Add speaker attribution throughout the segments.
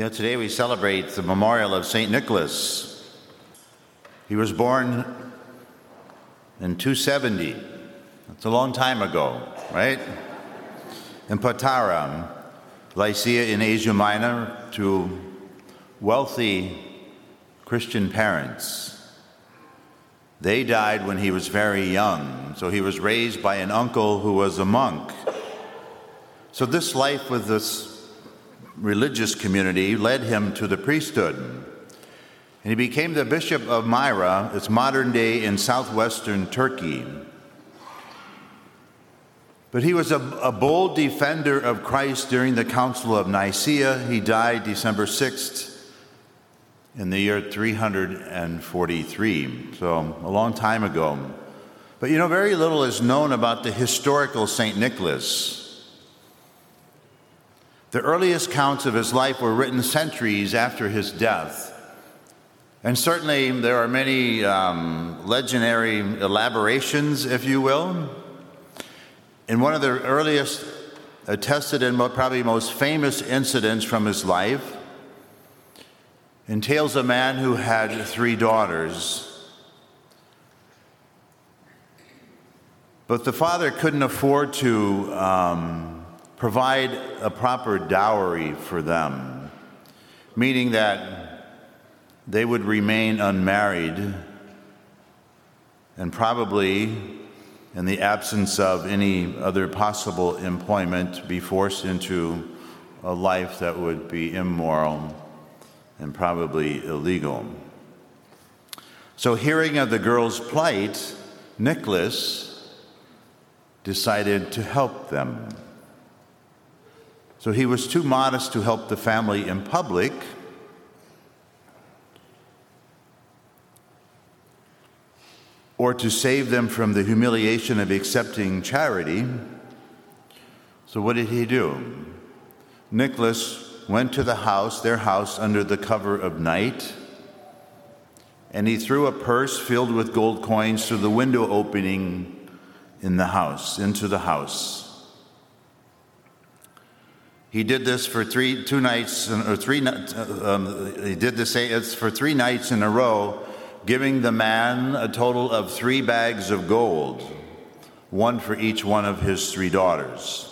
Speaker 1: You know, today we celebrate the memorial of St. Nicholas. He was born in 270. That's a long time ago, right? In Patara, Lycia in Asia Minor, to wealthy Christian parents. They died when he was very young, so he was raised by an uncle who was a monk. So, this life with this religious community led him to the priesthood. And he became the bishop of Myra, it's modern day in southwestern Turkey. But he was a, a, bold defender of Christ during the Council of Nicaea. He died December 6th, in the year 343, so a long time ago. But you know, very little is known about the historical St. Nicholas. The earliest accounts of his life were written centuries after his death. And certainly there are many um, legendary elaborations, if you will. In one of the earliest attested and probably most famous incidents from his life, entails a man who had three daughters. But the father couldn't afford to um, provide a proper dowry for them, meaning that they would remain unmarried and probably, in the absence of any other possible employment, be forced into a life that would be immoral and probably illegal. So, hearing of the girl's plight, Nicholas decided to help them. So, he was too modest to help the family in public. Or to save them from the humiliation of accepting charity. So, what did he do? Nicholas went to the house, their house, under the cover of night, and he threw a purse filled with gold coins through the window opening in the house, into the house. He did this for three, two nights, or three. Um, he did this it's for three nights in a row, giving the man a total of three bags of gold, one for each one of his three daughters.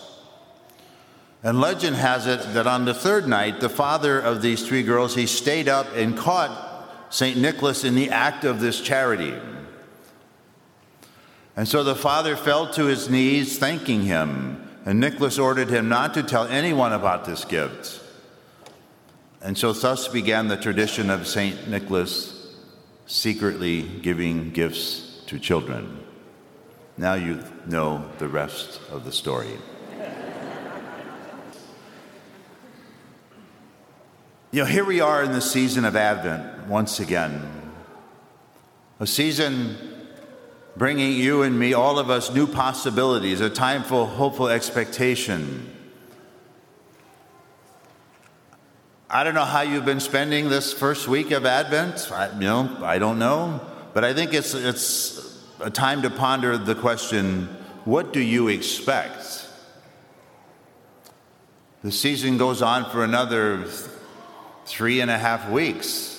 Speaker 1: And legend has it that on the third night, the father of these three girls, he stayed up and caught St. Nicholas in the act of this charity. And so the father fell to his knees, thanking him. And Nicholas ordered him not to tell anyone about this gift. And so thus began the tradition of St. Nicholas secretly giving gifts to children. Now you know the rest of the story. You know, here we are in the season of Advent once again. A season bringing you and me, all of us, new possibilities, a time for hopeful expectation. I don't know how you've been spending this first week of Advent. I, you know, I don't know, but I think it's it's a time to ponder the question: What do you expect? The season goes on for another three and a half weeks.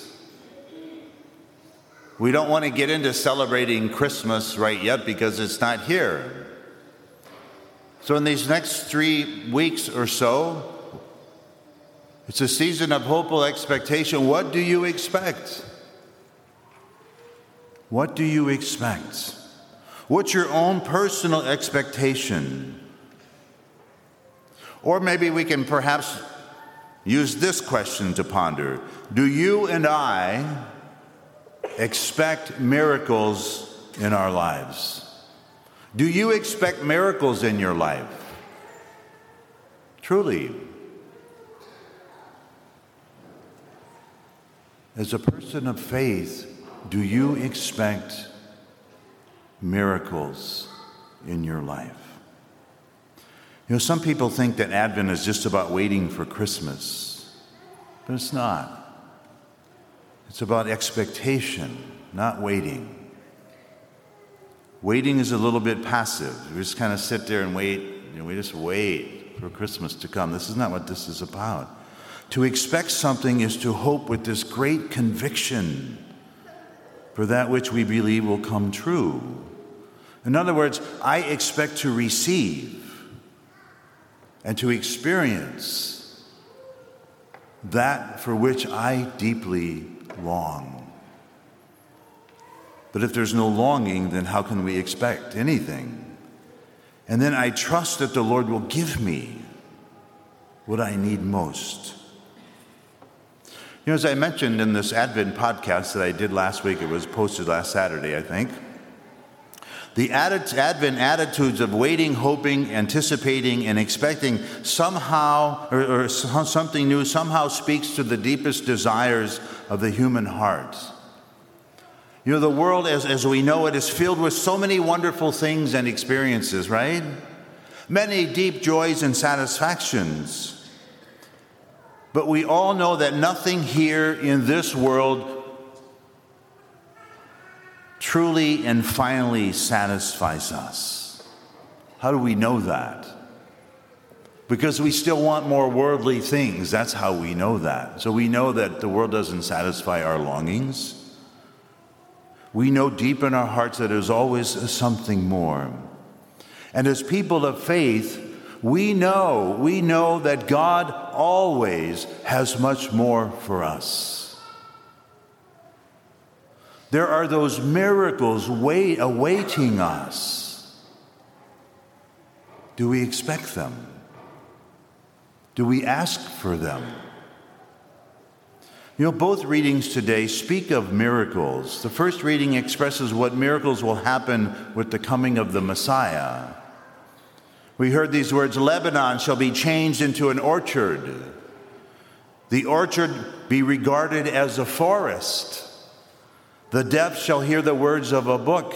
Speaker 1: We don't want to get into celebrating Christmas right yet because it's not here. So, in these next three weeks or so, it's a season of hopeful expectation. What do you expect? What do you expect? What's your own personal expectation? Or maybe we can perhaps use this question to ponder Do you and I expect miracles in our lives? Do you expect miracles in your life? Truly. As a person of faith, do you expect miracles in your life? You know, some people think that Advent is just about waiting for Christmas, but it's not. It's about expectation, not waiting. Waiting is a little bit passive. We just kind of sit there and wait. You know, we just wait for Christmas to come. This is not what this is about. To expect something is to hope with this great conviction for that which we believe will come true. In other words, I expect to receive and to experience that for which I deeply long. But if there's no longing, then how can we expect anything? And then I trust that the Lord will give me what I need most. You know, as I mentioned in this Advent podcast that I did last week, it was posted last Saturday, I think. The Advent attitudes of waiting, hoping, anticipating, and expecting somehow, or, or something new, somehow speaks to the deepest desires of the human heart. You know, the world as, as we know it is filled with so many wonderful things and experiences, right? Many deep joys and satisfactions. But we all know that nothing here in this world truly and finally satisfies us. How do we know that? Because we still want more worldly things. That's how we know that. So we know that the world doesn't satisfy our longings. We know deep in our hearts that there's always something more. And as people of faith, we know, we know that God always has much more for us. There are those miracles wait, awaiting us. Do we expect them? Do we ask for them? You know, both readings today speak of miracles. The first reading expresses what miracles will happen with the coming of the Messiah. We heard these words Lebanon shall be changed into an orchard, the orchard be regarded as a forest. The deaf shall hear the words of a book.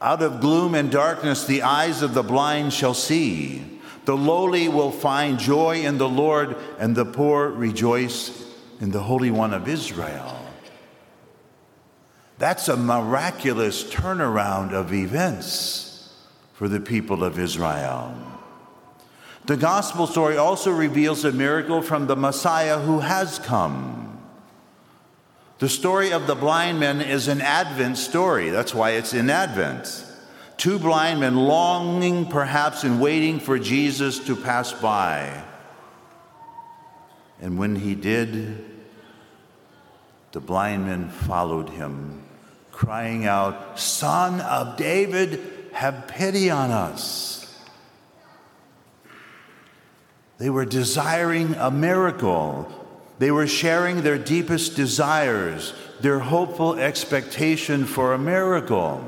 Speaker 1: Out of gloom and darkness, the eyes of the blind shall see. The lowly will find joy in the Lord, and the poor rejoice in the Holy One of Israel. That's a miraculous turnaround of events for the people of Israel. The gospel story also reveals a miracle from the Messiah who has come. The story of the blind men is an Advent story. That's why it's in Advent. Two blind men longing, perhaps, and waiting for Jesus to pass by. And when he did, the blind men followed him, crying out, Son of David, have pity on us. They were desiring a miracle. They were sharing their deepest desires, their hopeful expectation for a miracle.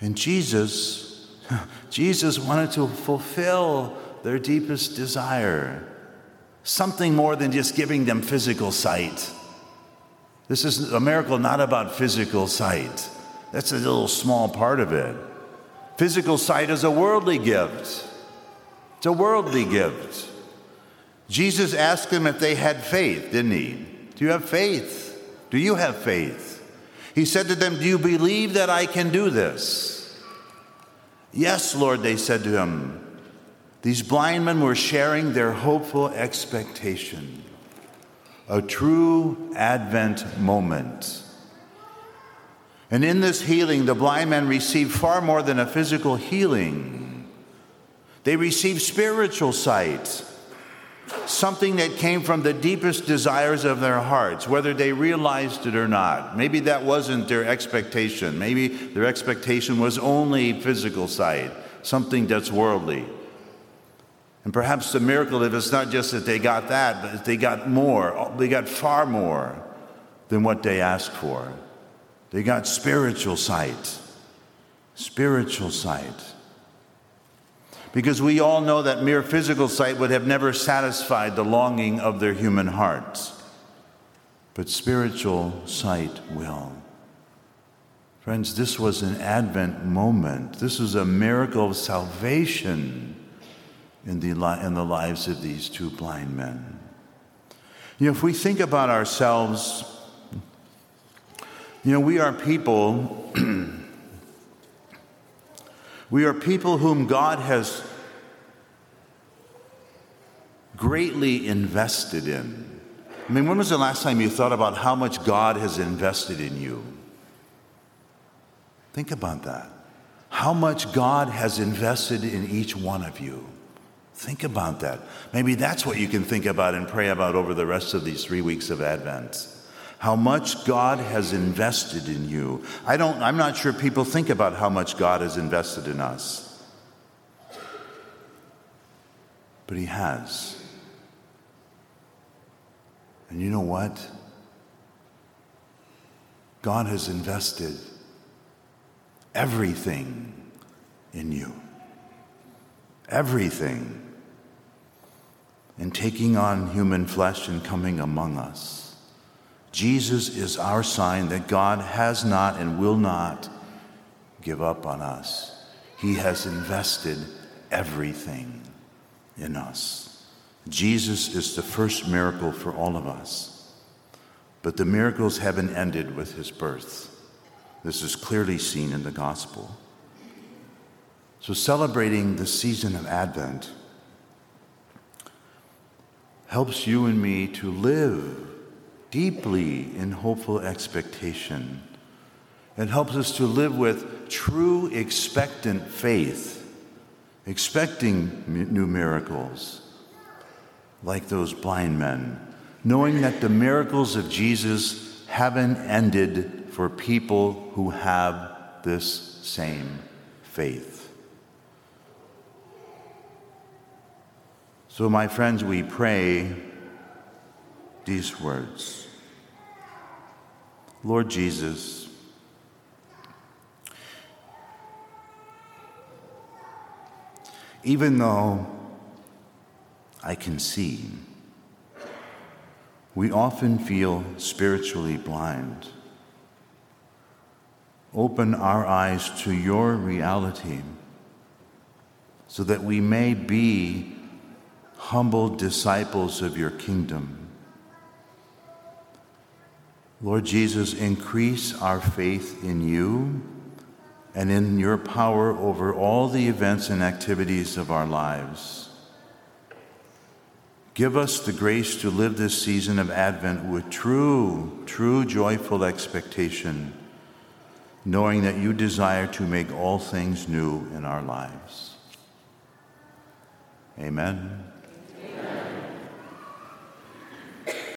Speaker 1: And Jesus, Jesus wanted to fulfill their deepest desire. Something more than just giving them physical sight. This is a miracle not about physical sight. That's a little small part of it. Physical sight is a worldly gift. It's a worldly gift. Jesus asked them if they had faith, didn't he? Do you have faith? Do you have faith? He said to them, Do you believe that I can do this? Yes, Lord, they said to him. These blind men were sharing their hopeful expectation, a true Advent moment. And in this healing, the blind men received far more than a physical healing. They received spiritual sight, something that came from the deepest desires of their hearts, whether they realized it or not. Maybe that wasn't their expectation. Maybe their expectation was only physical sight, something that's worldly. And perhaps the miracle of it's not just that they got that, but they got more. They got far more than what they asked for. They got spiritual sight. Spiritual sight. Because we all know that mere physical sight would have never satisfied the longing of their human hearts. But spiritual sight will. Friends, this was an Advent moment. This was a miracle of salvation in the, li- in the lives of these two blind men. You know, if we think about ourselves you know, we are people, we are people whom God has greatly invested in. I mean, when was the last time you thought about how much God has invested in you? Think about that. How much God has invested in each one of you. Think about that. Maybe that's what you can think about and pray about over the rest of these three weeks of Advent. How much God has invested in you. I don't, I'm not sure people think about how much God has invested in us. But He has. And you know what? God has invested everything in you. Everything In taking on human flesh and coming among us. Jesus is our sign that God has not and will not give up on us. He has invested everything in us. Jesus is the first miracle for all of us. But the miracles haven't ended with his birth. This is clearly seen in the gospel. So, celebrating the season of Advent helps you and me to live deeply in hopeful expectation. It helps us to live with true expectant faith, expecting new miracles, like those blind men, knowing that the miracles of Jesus haven't ended for people who have this same faith. So, my friends, we pray these words Lord Jesus, even though I can see, we often feel spiritually blind. Open our eyes to your reality so that we may be humble disciples of your kingdom. Lord Jesus, increase our faith in you and in your power over all the events and activities of our lives. Give us the grace to live this season of Advent with true, true joyful expectation, knowing that you desire to make all things new in our lives. Amen.